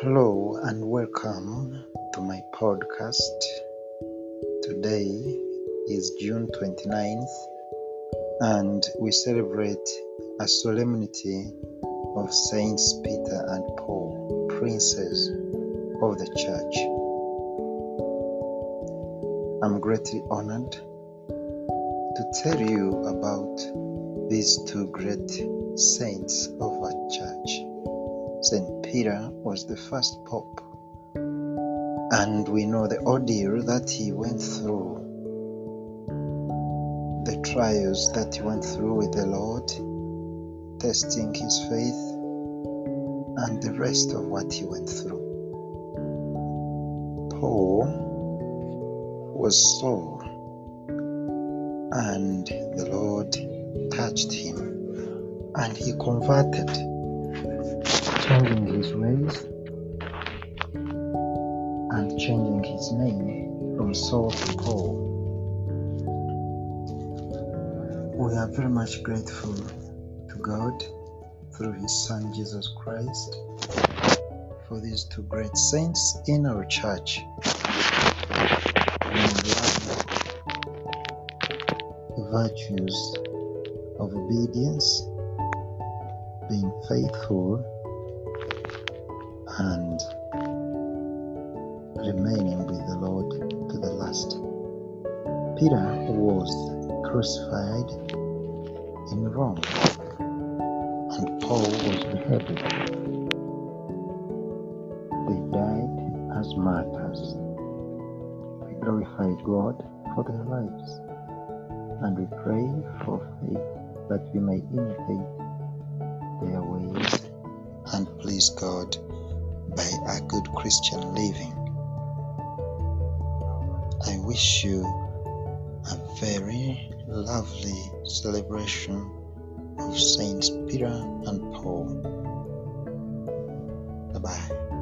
Hello and welcome to my podcast. Today is June 29th, and we celebrate a solemnity of Saints Peter and Paul, princes of the church. I'm greatly honored to tell you about these two great saints of our church. St. Peter was the first pope, and we know the ordeal that he went through, the trials that he went through with the Lord, testing his faith, and the rest of what he went through. Paul was Saul, and the Lord touched him, and he converted changing his ways and changing his name from Saul to Paul. We are very much grateful to God through His Son Jesus Christ for these two great saints in our church. We love the virtues of obedience, being faithful, remaining with the Lord to the last. Peter was crucified in Rome, and Paul was beheaded. They died as martyrs. We glorify God for their lives, and we pray for faith that we may imitate their ways and please God by a good Christian living. I wish you a very lovely celebration of Saints Peter and Paul. Bye bye.